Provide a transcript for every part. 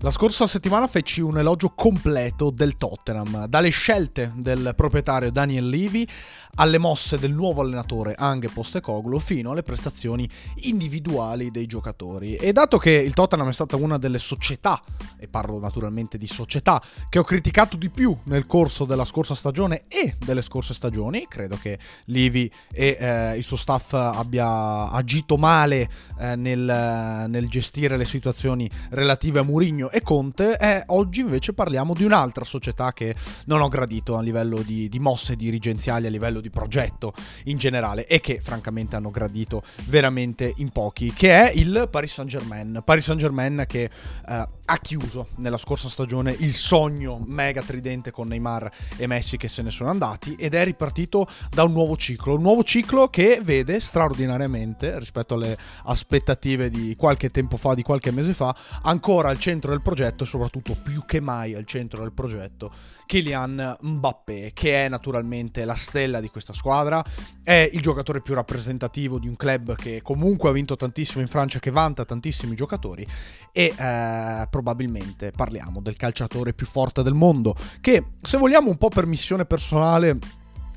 La scorsa settimana feci un elogio completo del Tottenham, dalle scelte del proprietario Daniel Levy alle mosse del nuovo allenatore Anghe Postecoglou fino alle prestazioni individuali dei giocatori. E dato che il Tottenham è stata una delle società, e parlo naturalmente di società, che ho criticato di più nel corso della scorsa stagione e delle scorse stagioni, credo che Levy e eh, il suo staff abbia agito male eh, nel, nel gestire le situazioni relative a Mourinho e Conte e oggi invece parliamo di un'altra società che non ho gradito a livello di, di mosse dirigenziali, a livello di progetto in generale e che francamente hanno gradito veramente in pochi, che è il Paris Saint Germain. Paris Saint Germain che eh, ha chiuso nella scorsa stagione il sogno mega tridente con Neymar e Messi che se ne sono andati ed è ripartito da un nuovo ciclo, un nuovo ciclo che vede straordinariamente rispetto alle aspettative di qualche tempo fa, di qualche mese fa, ancora al centro del progetto e soprattutto più che mai al centro del progetto Kylian Mbappé, che è naturalmente la stella di questa squadra, è il giocatore più rappresentativo di un club che comunque ha vinto tantissimo in Francia, che vanta tantissimi giocatori e eh, probabilmente parliamo del calciatore più forte del mondo, che se vogliamo un po' per missione personale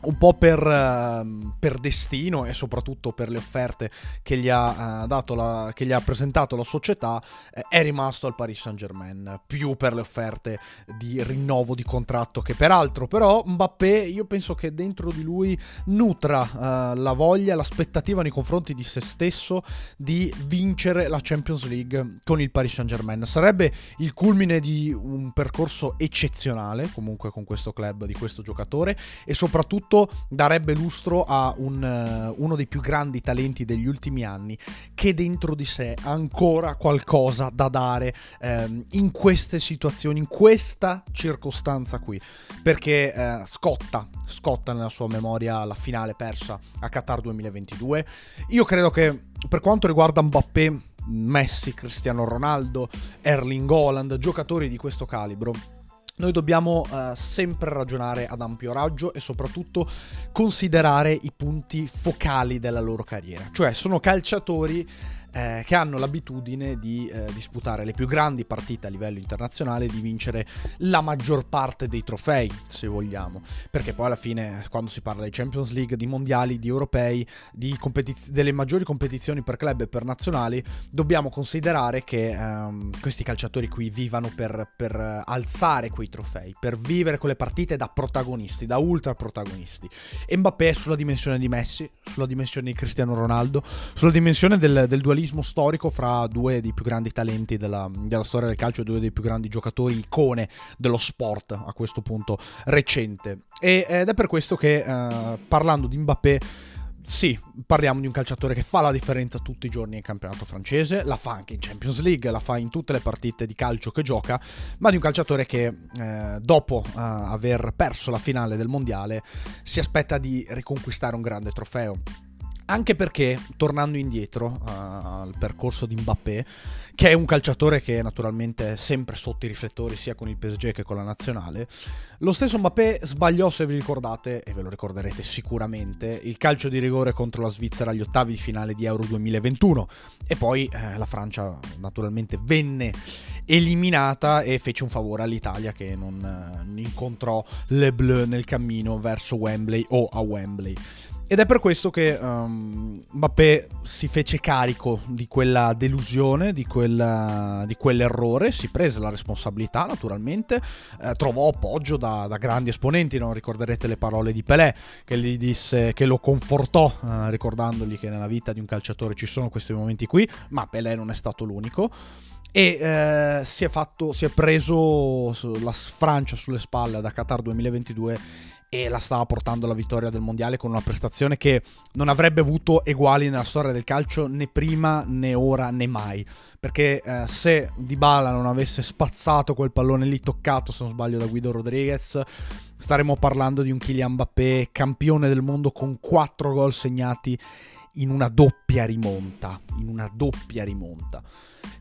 un po' per, uh, per, destino e soprattutto per le offerte che gli ha, uh, dato la, che gli ha presentato la società, eh, è rimasto al Paris Saint Germain, più per le offerte di rinnovo di contratto che per altro, però Mbappé io penso che dentro di lui nutra uh, la voglia, l'aspettativa nei confronti di se stesso di vincere la Champions League con il Paris Saint Germain. Sarebbe il culmine di un percorso eccezionale comunque con questo club, di questo giocatore e soprattutto soprattutto darebbe lustro a un, uh, uno dei più grandi talenti degli ultimi anni che dentro di sé ha ancora qualcosa da dare um, in queste situazioni, in questa circostanza qui, perché uh, scotta, scotta nella sua memoria la finale persa a Qatar 2022. Io credo che per quanto riguarda Mbappé, Messi, Cristiano Ronaldo, Erling Holland, giocatori di questo calibro, noi dobbiamo uh, sempre ragionare ad ampio raggio e soprattutto considerare i punti focali della loro carriera. Cioè sono calciatori eh, che hanno l'abitudine di eh, disputare le più grandi partite a livello internazionale di vincere la maggior parte dei trofei, se vogliamo. Perché poi alla fine, quando si parla di Champions League, di mondiali, di europei, di competiz- delle maggiori competizioni per club e per nazionali, dobbiamo considerare che ehm, questi calciatori qui vivano per, per alzare quei trofei, per vivere quelle partite da protagonisti, da ultra protagonisti. Mbappé sulla dimensione di Messi, sulla dimensione di Cristiano Ronaldo, sulla dimensione del, del dualismo dualismo storico fra due dei più grandi talenti della, della storia del calcio, due dei più grandi giocatori icone dello sport a questo punto recente. E, ed è per questo che eh, parlando di Mbappé sì, parliamo di un calciatore che fa la differenza tutti i giorni nel campionato francese, la fa anche in Champions League, la fa in tutte le partite di calcio che gioca, ma di un calciatore che eh, dopo eh, aver perso la finale del mondiale si aspetta di riconquistare un grande trofeo anche perché, tornando indietro uh, al percorso di Mbappé, che è un calciatore che naturalmente è sempre sotto i riflettori sia con il PSG che con la nazionale, lo stesso Mbappé sbagliò, se vi ricordate, e ve lo ricorderete sicuramente, il calcio di rigore contro la Svizzera agli ottavi di finale di Euro 2021 e poi eh, la Francia naturalmente venne eliminata e fece un favore all'Italia che non, eh, incontrò le Bleu nel cammino verso Wembley o a Wembley. Ed è per questo che um, Mbappé si fece carico di quella delusione, di, quella, di quell'errore, si prese la responsabilità naturalmente, eh, trovò appoggio da, da, grandi esponenti, non ricorderete le parole di Pelé che gli disse, che lo confortò eh, ricordandogli che nella vita di un calciatore ci sono questi momenti qui, ma Pelé non è stato l'unico. E eh, si, è fatto, si è preso la Francia sulle spalle da Qatar 2022 e la stava portando alla vittoria del mondiale con una prestazione che non avrebbe avuto eguali nella storia del calcio né prima né ora né mai. Perché eh, se Dybala non avesse spazzato quel pallone lì toccato se non sbaglio da Guido Rodriguez staremmo parlando di un Kylian Mbappé campione del mondo con 4 gol segnati in una doppia rimonta in una doppia rimonta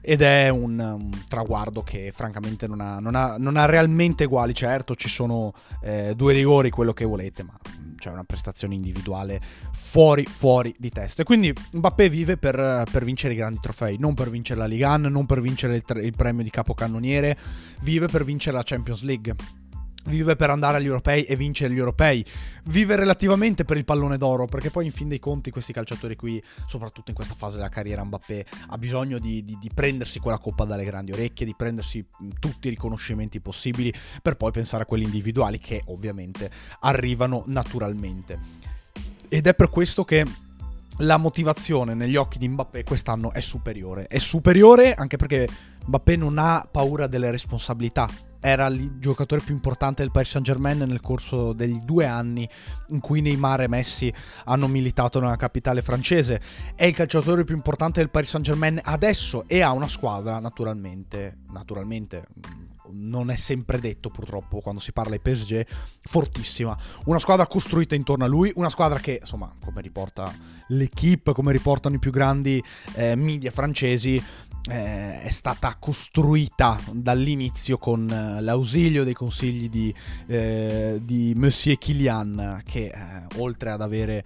ed è un, un, traguardo che francamente non ha, non ha, non ha realmente uguali. Certo, ci sono eh, due rigori, quello che volete, ma c'è una prestazione individuale fuori, fuori di testa. E quindi Mbappé vive per, per, vincere i grandi trofei, non per vincere la Ligue 1, non per vincere il, il premio di capocannoniere, vive per vincere la Champions League vive per andare agli europei e vincere gli europei, vive relativamente per il pallone d'oro, perché poi in fin dei conti questi calciatori qui, soprattutto in questa fase della carriera Mbappé, ha bisogno di, di, di prendersi quella coppa dalle grandi orecchie, di prendersi tutti i riconoscimenti possibili, per poi pensare a quelli individuali che ovviamente arrivano naturalmente. Ed è per questo che la motivazione negli occhi di Mbappé quest'anno è superiore. È superiore anche perché Mbappé non ha paura delle responsabilità era il giocatore più importante del Paris Saint Germain nel corso degli due anni in cui Neymar e Messi hanno militato nella capitale francese. È il calciatore più importante del Paris Saint Germain adesso e ha una squadra naturalmente, naturalmente non è sempre detto purtroppo quando si parla di PSG, fortissima. Una squadra costruita intorno a lui, una squadra che, insomma, come riporta l'equipe, come riportano i più grandi eh, media francesi, eh, è stata costruita dall'inizio con eh, l'ausilio dei consigli di, eh, di Monsieur Kilian che eh, oltre ad avere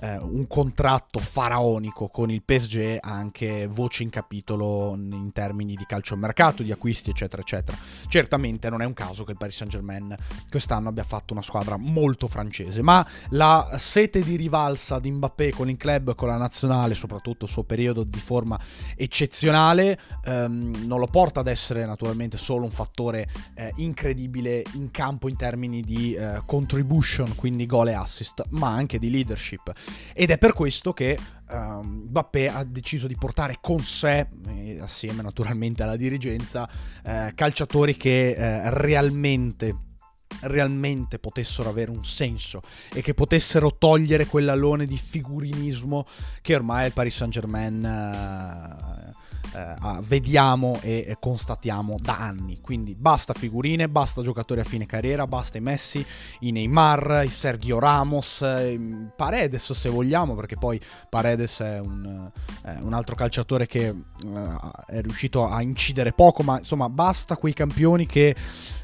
eh, un contratto faraonico con il PSG ha anche voce in capitolo in termini di calciomercato, di acquisti eccetera eccetera. Certamente non è un caso che il Paris Saint Germain quest'anno abbia fatto una squadra molto francese, ma la sete di rivalsa di Mbappé con il club, con la nazionale, soprattutto il suo periodo di forma eccezionale, mondiale ehm, non lo porta ad essere naturalmente solo un fattore eh, incredibile in campo in termini di eh, contribution, quindi gol e assist, ma anche di leadership. Ed è per questo che um, Mbappé ha deciso di portare con sé, eh, assieme naturalmente alla dirigenza, eh, calciatori che eh, realmente realmente potessero avere un senso e che potessero togliere quell'alone di figurinismo che ormai il Paris Saint Germain uh, eh, vediamo e, constatiamo da anni. Quindi basta figurine, basta giocatori a fine carriera, basta i Messi, i Neymar, i Sergio Ramos, eh, Paredes se vogliamo, perché poi Paredes è un, eh, un altro calciatore che eh, è riuscito a incidere poco, ma insomma basta quei campioni che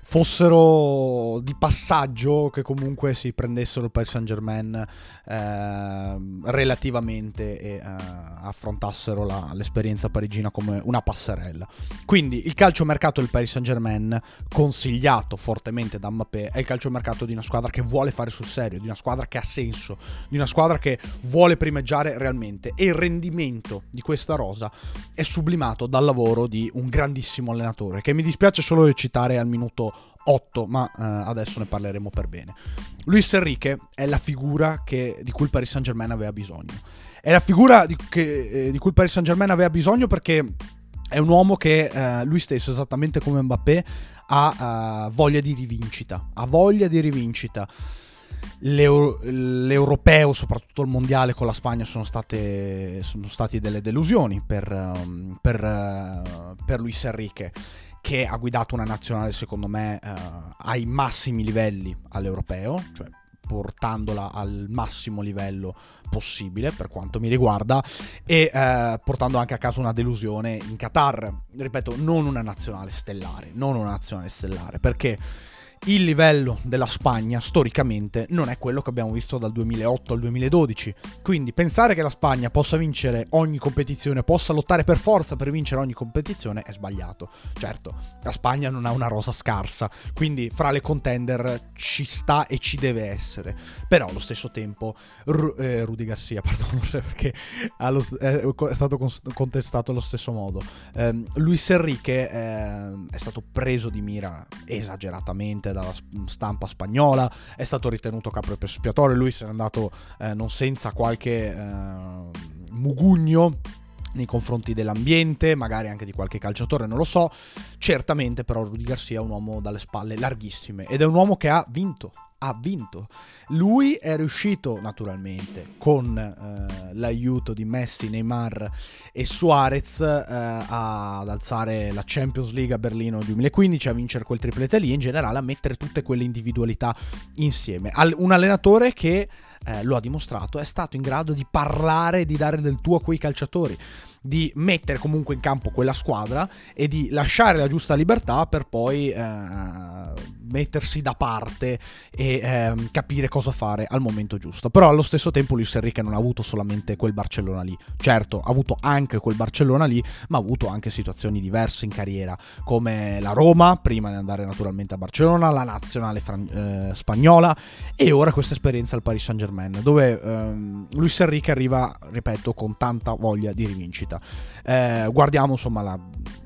fossero di passaggio che comunque si prendessero il Paris Saint Germain eh, relativamente e eh, affrontassero la, l'esperienza parigina come una passerella. Quindi il calciomercato del Paris Saint Germain, consigliato fortemente da Mbappé, è il calciomercato di una squadra che vuole fare sul serio, di una squadra che ha senso, di una squadra che vuole primeggiare realmente e il rendimento di questa rosa è sublimato dal lavoro di un grandissimo allenatore che mi dispiace solo citare al minuto 8, ma eh, adesso ne parleremo per bene. Luis Enrique è la figura che, di cui il Paris Saint Germain aveva bisogno. È la figura di, che, eh, di cui il Paris Saint Germain aveva bisogno perché è un uomo che eh, lui stesso, esattamente come Mbappé, ha uh, voglia di rivincita. Ha voglia di rivincita. L'euro, l'europeo, soprattutto il mondiale con la Spagna, sono, state, sono stati delle delusioni per, um, per, uh, per Luis Enrique che ha guidato una nazionale secondo me eh, ai massimi livelli all'europeo, cioè portandola al massimo livello possibile per quanto mi riguarda e eh, portando anche a caso una delusione in Qatar, ripeto, non una nazionale stellare, non una nazionale stellare, perché il livello della Spagna storicamente non è quello che abbiamo visto dal 2008 al 2012. Quindi pensare che la Spagna possa vincere ogni competizione, possa lottare per forza per vincere ogni competizione è sbagliato. Certo, la Spagna non ha una rosa scarsa, quindi fra le contender ci sta e ci deve essere. Però allo stesso tempo Ru- eh, Rudy Garcia, perdono, perché lo, eh, è stato contestato allo stesso modo. Eh, Luis Enrique eh, è stato preso di mira esageratamente dalla stampa spagnola, è stato ritenuto capro espiatorio, lui se n'è andato eh, non senza qualche eh, mugugno nei confronti dell'ambiente, magari anche di qualche calciatore, non lo so. Certamente però Rudy Garcia è un uomo dalle spalle larghissime ed è un uomo che ha vinto, ha vinto. Lui è riuscito naturalmente con eh, l'aiuto di Messi, Neymar e Suarez eh, ad alzare la Champions League a Berlino nel 2015, a vincere quel triplete lì in generale a mettere tutte quelle individualità insieme. Al- un allenatore che eh, lo ha dimostrato, è stato in grado di parlare e di dare del tuo a quei calciatori. Di mettere comunque in campo quella squadra e di lasciare la giusta libertà per poi eh, mettersi da parte e ehm, capire cosa fare al momento giusto. Però allo stesso tempo Luis Enrique non ha avuto solamente quel Barcellona lì. Certo, ha avuto anche quel Barcellona lì, ma ha avuto anche situazioni diverse in carriera, come la Roma, prima di andare naturalmente a Barcellona, la nazionale fran- eh, spagnola e ora questa esperienza al Paris Saint-Germain, dove ehm, Luis Enrique arriva, ripeto, con tanta voglia di rivincita. Eh, guardiamo insomma la,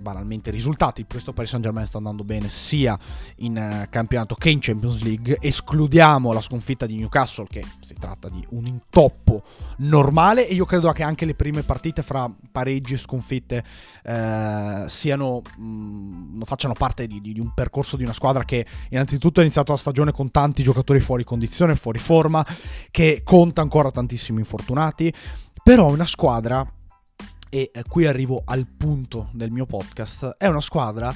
banalmente i risultati. Questo Paris Saint-Germain sta andando bene sia in uh, campionato che in Champions League. Escludiamo la sconfitta di Newcastle, che si tratta di un intoppo normale. E io credo che anche le prime partite fra pareggi e sconfitte eh, siano, mh, mm, facciano parte di, di, un percorso di una squadra che innanzitutto ha iniziato la stagione con tanti giocatori fuori condizione, fuori forma, che conta ancora tantissimi infortunati. Però è una squadra e eh, qui arrivo al punto del mio podcast, è una squadra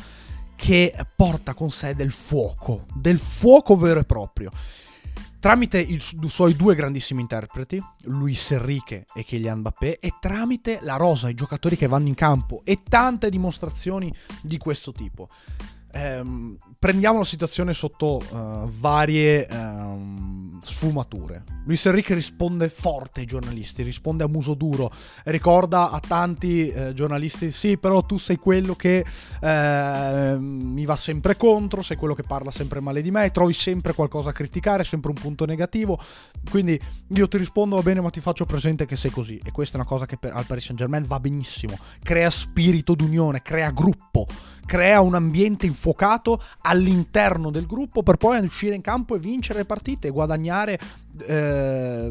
che porta con sé del fuoco, del fuoco vero e proprio. Tramite i suoi due grandissimi interpreti, Luis Enrique e Kylian Mbappé, e tramite la rosa, i giocatori che vanno in campo e tante dimostrazioni di questo tipo. Ehm, prendiamo la situazione sotto uh, varie um, sfumature. Luis Enrique risponde forte ai giornalisti, risponde a muso duro, ricorda a tanti eh, giornalisti: sì, però tu sei quello che eh, mi va sempre contro, sei quello che parla sempre male di me, trovi sempre qualcosa a criticare, sempre un punto negativo. Quindi io ti rispondo va bene, ma ti faccio presente che sei così. E questa è una cosa che per, al Paris Saint Germain va benissimo. Crea spirito d'unione, crea gruppo, crea un ambiente infuocato all'interno del gruppo per poi uscire in campo e vincere le partite e guadagnare eh,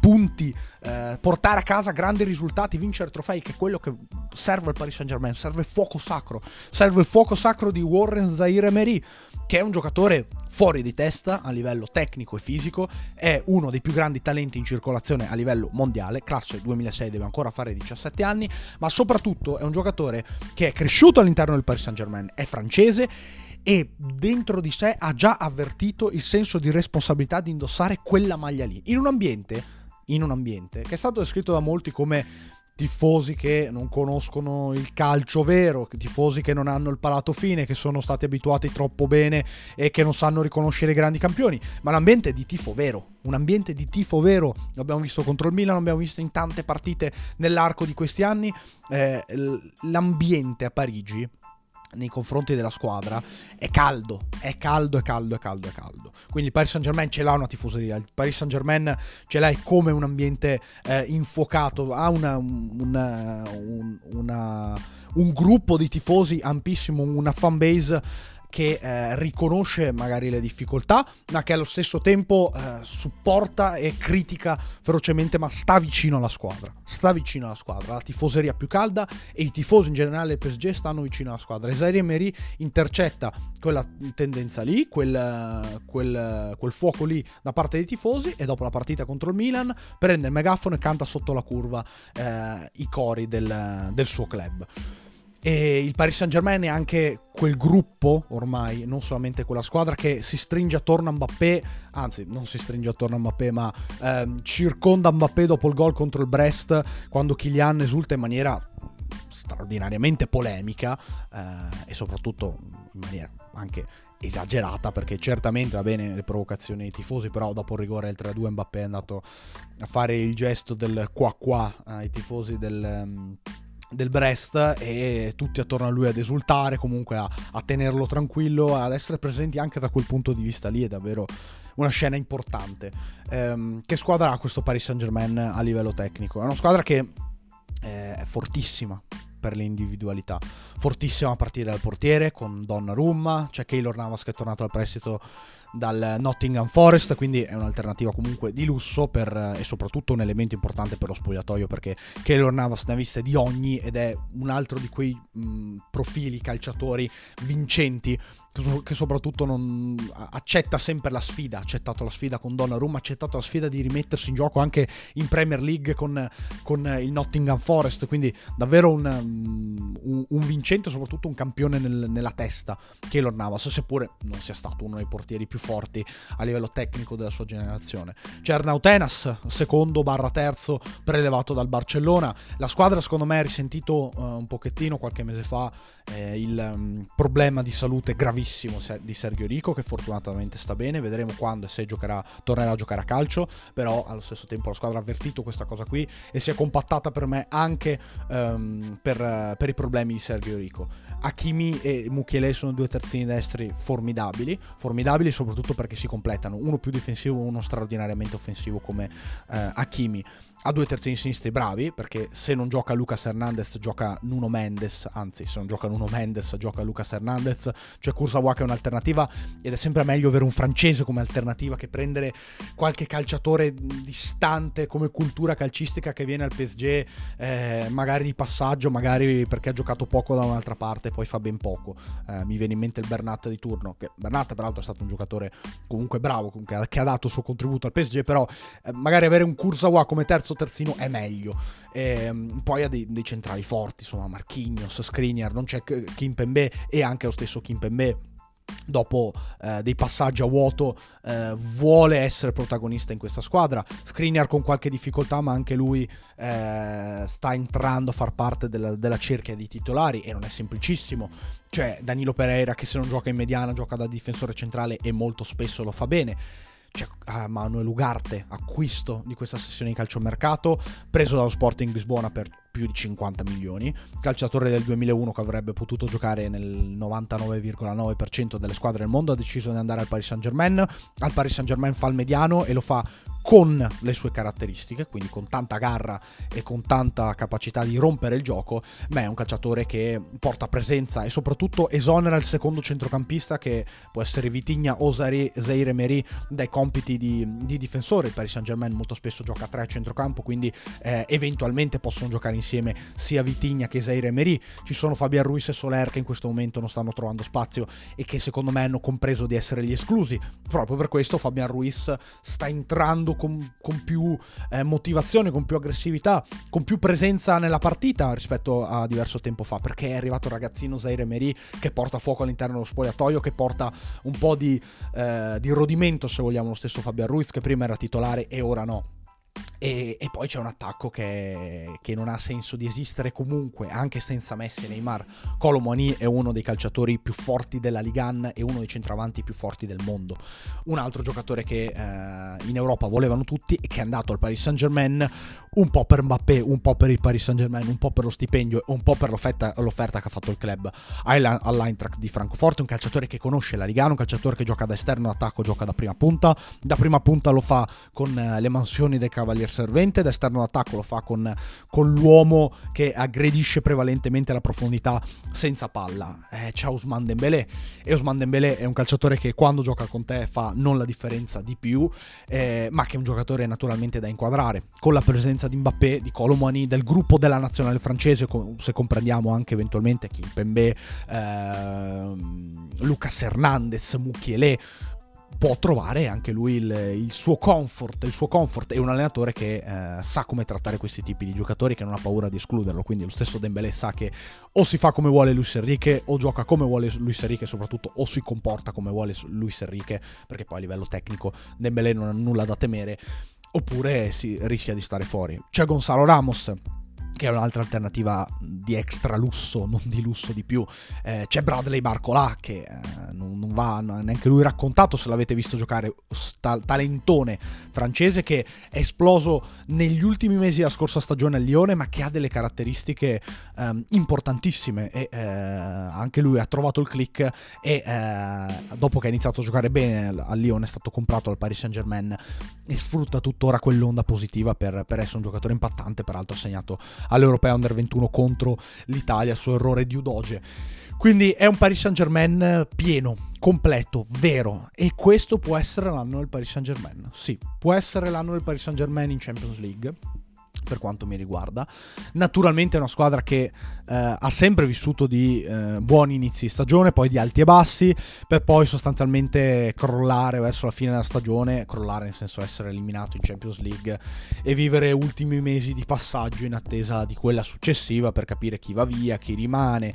punti, eh, portare a casa grandi risultati, vincere trofei, che è quello che serve al Paris Saint Germain, serve fuoco sacro, serve il fuoco sacro di Warren Zaire Emery, che è un giocatore fuori di testa a livello tecnico e fisico, è uno dei più grandi talenti in circolazione a livello mondiale, classe 2006 deve ancora fare 17 anni, ma soprattutto è un giocatore che è cresciuto all'interno del Paris Saint Germain, è francese e dentro di sé ha già avvertito il senso di responsabilità di indossare quella maglia lì, in un ambiente, in un ambiente che è stato descritto da molti come tifosi che non conoscono il calcio vero, tifosi che non hanno il palato fine, che sono stati abituati troppo bene e che non sanno riconoscere i grandi campioni, ma l'ambiente di tifo vero, un ambiente di tifo vero, l'abbiamo visto contro il Milan, l'abbiamo visto in tante partite nell'arco di questi anni, eh, l'ambiente a Parigi nei confronti della squadra è caldo, è caldo, è caldo, è caldo, è caldo. Quindi il Paris Saint Germain ce l'ha una tifoseria, il Paris Saint Germain ce l'ha come un ambiente eh, infuocato, ha una, una, un, una, un gruppo di tifosi ampissimo, una fanbase che eh, riconosce magari le difficoltà, ma che allo stesso tempo eh, supporta e critica ferocemente, ma sta vicino alla squadra. Sta vicino alla squadra, la tifoseria più calda e i tifosi in generale del PSG stanno vicino alla squadra. E Zaire Emery intercetta quella tendenza lì, quel, quel, quel, fuoco lì da parte dei tifosi e dopo la partita contro il Milan prende il megafono e canta sotto la curva eh, i cori del, del suo club. E il Paris Saint Germain è anche quel gruppo ormai, non solamente quella squadra che si stringe attorno a Mbappé, anzi non si stringe attorno a Mbappé, ma ehm, circonda Mbappé dopo il gol contro il Brest, quando Kylian esulta in maniera straordinariamente polemica eh, e soprattutto in maniera anche esagerata perché certamente va bene le provocazioni dei tifosi però dopo il rigore del 3-2 Mbappé è andato a fare il gesto del qua qua ai tifosi del... Del Brest e tutti attorno a lui ad esultare, comunque a, a, tenerlo tranquillo, ad essere presenti anche da quel punto di vista lì è davvero una scena importante. Ehm, che squadra ha questo Paris Saint Germain a livello tecnico? È una squadra che eh, è fortissima per le individualità, fortissima a partire dal portiere con Donnarumma, c'è Keylor Navas che è tornato al prestito dal Nottingham Forest, quindi è un'alternativa comunque di lusso per, eh, e soprattutto un elemento importante per lo spogliatoio perché Keylor Navas ne ha viste di ogni ed è un altro di quei mh, profili calciatori vincenti che soprattutto non accetta sempre la sfida, ha accettato la sfida con Donnarumma, ha accettato la sfida di rimettersi in gioco anche in Premier League con, con il Nottingham Forest, quindi davvero un, un, un vincente, soprattutto un campione nel, nella testa, Keylor Navas, seppure non sia stato uno dei portieri più forti a livello tecnico della sua generazione. C'è Arnautenas, secondo barra terzo, prelevato dal Barcellona. La squadra secondo me ha risentito uh, un pochettino qualche mese fa eh, il um, problema di salute gravissimo di Sergio Rico, che fortunatamente sta bene. Vedremo quando e se giocherà, tornerà a giocare a calcio, però allo stesso tempo la squadra ha avvertito questa cosa qui e si è compattata per me anche um, per, uh, per i problemi di Sergio Rico. Hakimi e Mukiele sono due terzini destri formidabili, formidabili soprattutto perché si completano, uno più difensivo e uno straordinariamente offensivo come eh, Hakimi. Ha due terzini sinistri bravi, perché se non gioca Lucas Hernandez gioca Nuno Mendes, anzi se non gioca Nuno Mendes gioca Lucas Hernandez, cioè Kurzawa che è un'alternativa ed è sempre meglio avere un francese come alternativa che prendere qualche calciatore distante come cultura calcistica che viene al PSG, eh, magari di passaggio, magari perché ha giocato poco da un'altra parte poi fa ben poco. Eh, mi viene in mente il Bernat di turno, che Bernat peraltro è stato un giocatore comunque bravo, comunque, che ha dato il suo contributo al PSG, però eh, magari avere un Kurzawa come terzo terzino è meglio. E, ehm, poi ha dei, dei, centrali forti, insomma, Marquinhos, Skriniar, non c'è Kimpembe e anche lo stesso Kimpembe dopo eh, dei passaggi a vuoto eh, vuole essere protagonista in questa squadra. Skriniar con qualche difficoltà ma anche lui eh, sta entrando a far parte della, della, cerchia di titolari e non è semplicissimo. Cioè Danilo Pereira che se non gioca in mediana gioca da difensore centrale e molto spesso lo fa bene c'è uh, Manuel Ugarte, acquisto di questa sessione di calciomercato, preso dallo Sporting Lisbona per più di 50 milioni, calciatore del 2001 che avrebbe potuto giocare nel 99,9% delle squadre del mondo, ha deciso di andare al Paris Saint Germain, al Paris Saint Germain fa il mediano e lo fa con le sue caratteristiche, quindi con tanta garra e con tanta capacità di rompere il gioco, ma è un calciatore che porta presenza e soprattutto esonera il secondo centrocampista che può essere Vitigna o Zaire Emery dai compiti di, di, difensore. Il Paris Saint Germain molto spesso gioca a tre a centrocampo, quindi eh, eventualmente possono giocare insieme sia Vitigna che Zaire Emery. Ci sono Fabian Ruiz e Soler che in questo momento non stanno trovando spazio e che secondo me hanno compreso di essere gli esclusi. Proprio per questo Fabian Ruiz sta entrando giocando con, con più eh, motivazione, con più aggressività, con più presenza nella partita rispetto a diverso tempo fa, perché è arrivato il ragazzino Zaire Emery che porta fuoco all'interno dello spogliatoio, che porta un po' di, eh, di rodimento, se vogliamo, lo stesso Fabian Ruiz che prima era titolare e ora no. E, e, poi c'è un attacco che, che, non ha senso di esistere comunque, anche senza Messi e Neymar. Colomani è uno dei calciatori più forti della Ligan e uno dei centravanti più forti del mondo. Un altro giocatore che eh, in Europa volevano tutti e che è andato al Paris Saint Germain un po' per Mbappé, un po' per il Paris Saint Germain, un po' per lo stipendio e un po' per l'offerta, l'offerta che ha fatto il club all'Eintracht di Francoforte. Un calciatore che conosce la Liga, un calciatore che gioca da esterno attacco, gioca da prima punta. Da prima punta lo fa con eh, le mansioni del Cavalier Servente, da esterno d'attacco lo fa con, con l'uomo che aggredisce prevalentemente la profondità senza palla. Eh, c'è Ousmane Dembélé e Ousmane Dembélé è un calciatore che quando gioca con te fa non la differenza di più, eh, ma che è un giocatore naturalmente da inquadrare. Con la presenza di Mbappé, di Colomani, del gruppo della nazionale francese, se comprendiamo anche eventualmente Kimpembe, eh, Lucas Hernandez, Mukiele, può trovare anche lui il, il, suo comfort, il suo comfort è un allenatore che eh, sa come trattare questi tipi di giocatori che non ha paura di escluderlo, quindi lo stesso Dembélé sa che o si fa come vuole Luis Enrique o gioca come vuole Luis Enrique soprattutto o si comporta come vuole Luis Enrique perché poi a livello tecnico Dembélé non ha nulla da temere oppure si rischia di stare fuori. C'è Gonzalo Ramos che è un'altra alternativa di extra lusso, non di lusso di più. Eh, c'è Bradley Barcolà che eh, non, non, va neanche lui raccontato se l'avete visto giocare, tal- talentone francese che è esploso negli ultimi mesi della scorsa stagione a Lione ma che ha delle caratteristiche eh, importantissime e eh, anche lui ha trovato il click e eh, dopo che ha iniziato a giocare bene a Lione è stato comprato al Paris Saint Germain e sfrutta tuttora quell'onda positiva per, per essere un giocatore impattante, peraltro ha segnato all'Europea Under 21 contro l'Italia su errore di Udoge. Quindi è un Paris Saint Germain pieno, completo, vero. E questo può essere l'anno del Paris Saint Germain. Sì, può essere l'anno del Paris Saint Germain in Champions League per quanto mi riguarda. Naturalmente è una squadra che eh, ha sempre vissuto di eh, buoni inizi di stagione, poi di alti e bassi, per poi sostanzialmente crollare verso la fine della stagione, crollare nel senso essere eliminato in Champions League e vivere ultimi mesi di passaggio in attesa di quella successiva per capire chi va via, chi rimane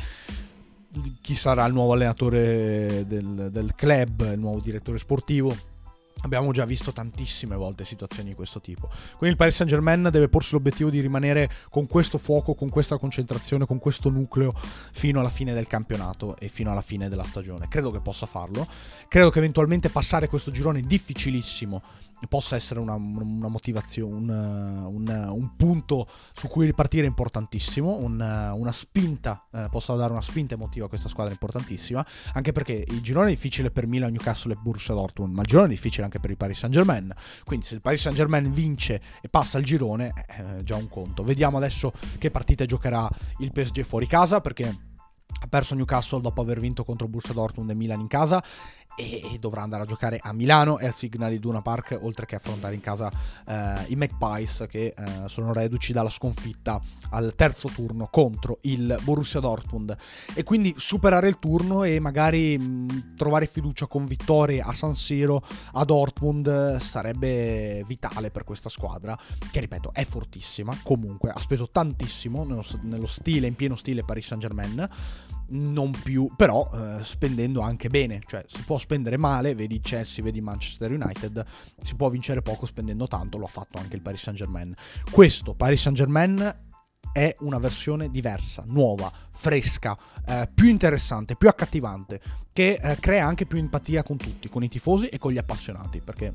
chi sarà il nuovo allenatore del, del club, il nuovo direttore sportivo Abbiamo già visto tantissime volte situazioni di questo tipo. Quindi il Paris Saint Germain deve porsi l'obiettivo di rimanere con questo fuoco, con questa concentrazione, con questo nucleo fino alla fine del campionato e fino alla fine della stagione. Credo che possa farlo. Credo che eventualmente passare questo girone difficilissimo possa essere una, una motivazione, un, un, un, punto su cui ripartire importantissimo, un, una spinta, eh, possa dare una spinta emotiva a questa squadra importantissima, anche perché il girone è difficile per Milan, Newcastle e Borussia Dortmund, ma il girone è difficile anche per il Paris Saint Germain, quindi se il Paris Saint Germain vince e passa il girone, è già un conto. Vediamo adesso che partite giocherà il PSG fuori casa, perché ha perso Newcastle dopo aver vinto contro Borussia Dortmund e Milan in casa e, dovrà andare a giocare a Milano e al Signal Iduna Park oltre che affrontare in casa eh, i Magpies che eh, sono reduci dalla sconfitta al terzo turno contro il Borussia Dortmund. E quindi superare il turno e magari mh, trovare fiducia con vittorie a San Siro a Dortmund sarebbe vitale per questa squadra che ripeto è fortissima. Comunque ha speso tantissimo nello, nello stile in pieno stile Paris Saint Germain non più, però eh, spendendo anche bene, cioè si può spendere male, vedi Chelsea, vedi Manchester United, si può vincere poco spendendo tanto, lo ha fatto anche il Paris Saint Germain. Questo Paris Saint Germain è una versione diversa, nuova, fresca, eh, più interessante, più accattivante, che eh, crea anche più empatia con tutti, con i tifosi e con gli appassionati, perché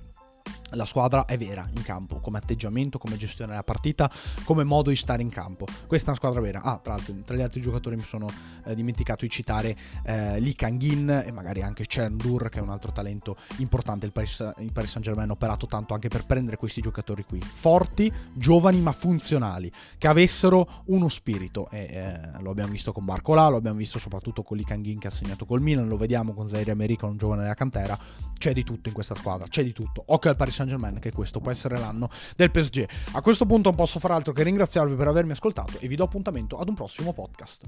la squadra è vera in campo, come atteggiamento, come gestione della partita, come modo di stare in campo. Questa è una squadra vera. Ah, tra l'altro, tra gli altri giocatori mi sono eh, dimenticato di citare eh, Lee Kangin e magari anche Dur, che è un altro talento importante. Il Paris, il Paris Saint Germain ha operato tanto anche per prendere questi giocatori qui. Forti, giovani ma funzionali, che avessero uno spirito. E eh, lo abbiamo visto con Barcola, lo abbiamo visto soprattutto con Lee Kangin che ha segnato col Milan, lo vediamo con Zaire America, un giovane della cantera. C'è di tutto in questa squadra, c'è di tutto. Occhio al Paris Saint Germain che questo può essere l'anno del PSG. A questo punto non posso fare altro che ringraziarvi per avermi ascoltato e vi do appuntamento ad un prossimo podcast.